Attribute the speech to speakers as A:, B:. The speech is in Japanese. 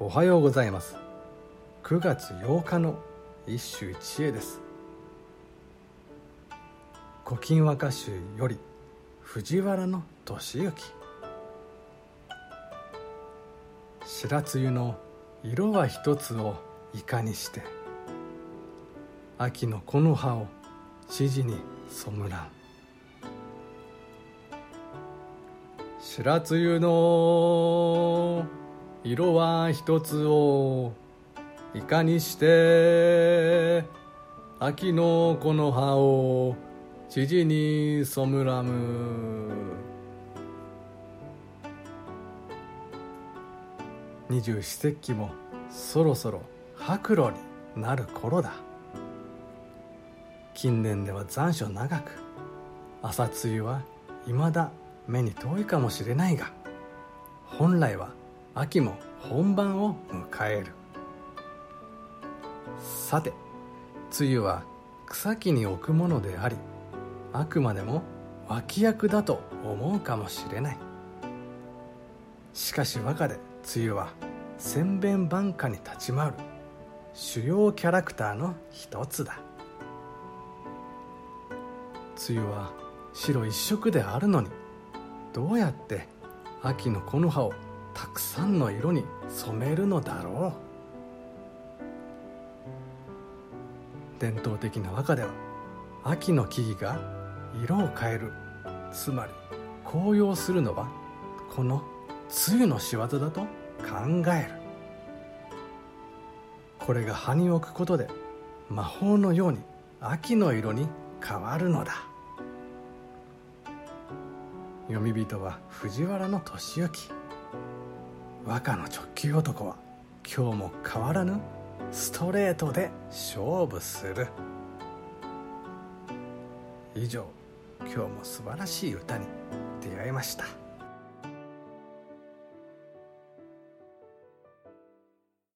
A: おはようございます。9月8日の一首一会です「古今和歌集」より藤原の俊之白露の色は一つをいかにして秋の木の葉を知事に染らん白露の色は一つをいかにして秋の木の葉を知事に染らむ。二十四節気もそろそろ白露になる頃だ。近年では残暑長く朝露はいまだ目に遠いかもしれないが本来は秋も本番を迎える。さて梅雨は草木に置くものでありあくまでも脇役だと思うかもしれない。しかし和歌で梅雨は千弁万歌に立ち回る。主要キャラクターの一つだ。梅雨は白一色であるのにどうやって秋の木の葉をたくさんの色に染めるのだろう。伝統的な和歌では秋の木々が色を変える。つまり紅葉するのはこの梅雨の仕業だと考える。これが葉に置くことで魔法のように秋の色に変わるのだ。読み人は藤原俊之若の直球男は今日も変わらぬストレートで勝負する。以上今日も素晴らしい歌に出会いました。